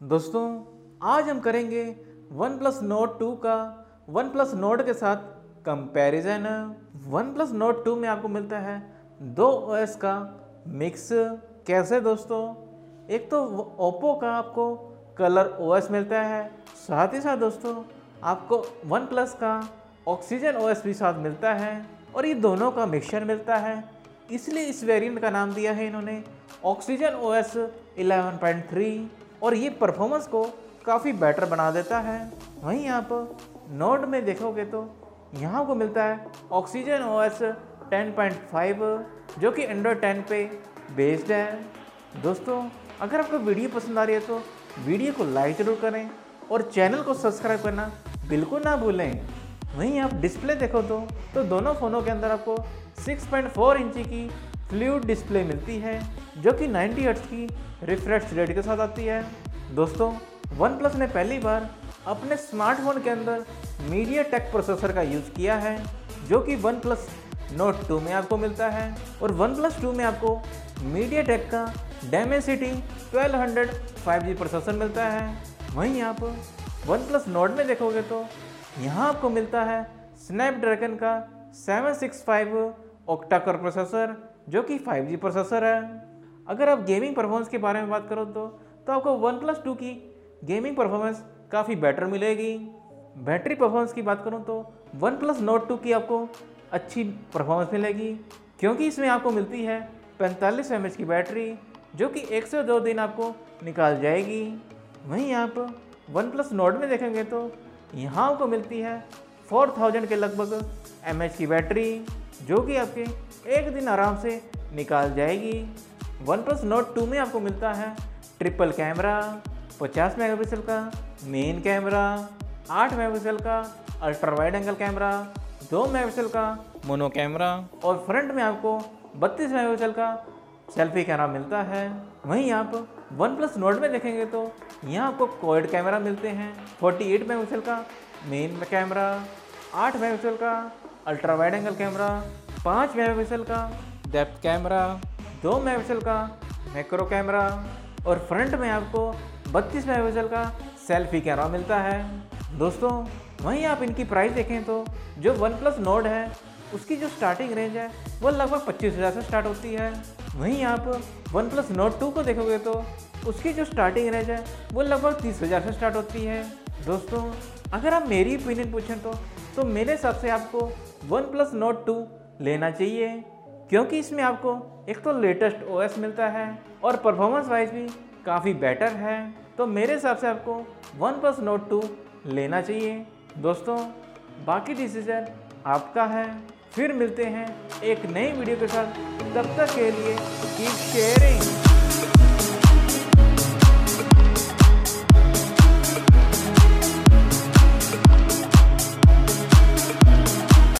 दोस्तों, आज हम करेंगे वन प्लस नोट टू का वन प्लस नोट के साथ comparison one plus note two में आपको मिलता है दो ओएस का मिक्स कैसे दोस्तों? एक तो ओप्पो का आपको कलर ओएस मिलता है, साथ ही साथ दोस्तों, आपको वन प्लस का ऑक्सीजन ओएस भी साथ मिलता है और ये दोनों का मिक्सचर मिलता है। इसलिए इस वेरिएंट का नाम दिया है इन्होंने ऑक्सीजन ओएस 11.3 और ये परफॉर्मेंस को काफ़ी बेटर बना देता है। वहीं आप नोट में देखोगे तो यहाँ को मिलता है oxygen O S ten point five जो कि एंड्रॉयड टेन पे बेस्ड है। दोस्तों, अगर आपको वीडियो पसंद आ रही है तो वीडियो को लाइक ज़रूर करें और चैनल को सब्सक्राइब करना बिल्कुल ना भूलें। वहीं आप डिस्प्ले देखो तो तो दोनों फ़ोनों के अंदर आपको 6.4 इंची की फ्लूड डिस्प्ले मिलती है। जो कि 90 हर्ट्ज की रिफ्रेश रेट के साथ आती है। दोस्तों वन प्लस ने पहली बार अपने स्मार्टफ़ोन के अंदर मीडिया टेक प्रोसेसर का यूज़ किया है, जो कि वन प्लस नोट टू में आपको मिलता है। और वन प्लस टू में आपको मीडिया टेक का डेमेसिटी 1200 5G प्रोसेसर मिलता है। वहीं आप वन प्लस नोट में देखोगे तो यहाँ आपको मिलता है स्नैपड्रैगन का 765 ऑक्टा कोर प्रोसेसर, जो कि 5G प्रोसेसर है। अगर आप गेमिंग परफॉर्मेंस के बारे में बात करो तो तो आपको वन प्लस टू की गेमिंग परफॉर्मेंस काफ़ी बेटर मिलेगी। बैटरी परफॉर्मेंस की बात करूँ तो वन प्लस नोट टू की आपको अच्छी परफॉर्मेंस मिलेगी, क्योंकि इसमें आपको मिलती है पैंतालीस एम की बैटरी जो कि एक से दो दिन आपको निकाल जाएगी। वहीं आप वन प्लस नोट में देखेंगे तो यहाँ आपको मिलती है फोर थाउज़ेंड के लगभग एमएच की बैटरी जो कि आपके एक दिन आराम से निकाल जाएगी। वन प्लस नोट टू में आपको मिलता है ट्रिपल कैमरा 50 मेगापिक्सल का मेन कैमरा 8 मेगापिक्सल का ultra wide angle camera 2 megapixel का मोनो कैमरा और फ्रंट में आपको 32 मेगापिक्सल का सेल्फी कैमरा मिलता है। वहीं आप वन प्लस नोट में देखेंगे तो यहाँ आपको कोड कैमरा मिलते हैं 48 मेगापिक्सल का मेन कैमरा 8 मेगापिक्सल का ultra wide angle camera 5 megapixel का डेप्थ कैमरा दो मेगापिक्सल का मैक्रो कैमरा और फ्रंट में आपको 32 मेगापिक्सल का सेल्फी कैमरा मिलता है। दोस्तों, वहीं आप इनकी प्राइस देखें तो जो वन प्लस नोड है, उसकी जो स्टार्टिंग रेंज है, वो लगभग पच्चीस हज़ार से स्टार्ट होती है। वहीं आप वन प्लस नोट टू को देखोगे तो उसकी जो स्टार्टिंग रेंज है, वो लगभग तीस हज़ार से स्टार्ट होती है। दोस्तों, अगर आप मेरी ओपिनियन पूछें तो तो मेरे हिसाब से आपको वन प्लस नोट टू लेना चाहिए। क्योंकि इसमें आपको एक तो लेटेस्ट ओएस मिलता है और परफॉर्मेंस वाइज भी काफ़ी बेटर है। तो मेरे हिसाब से आपको वन प्लस नोट टू लेना चाहिए। दोस्तों, बाकी डिसीज़न आपका है। फिर मिलते हैं एक नई वीडियो के साथ। तब तक के लिए कीप शेयरिंग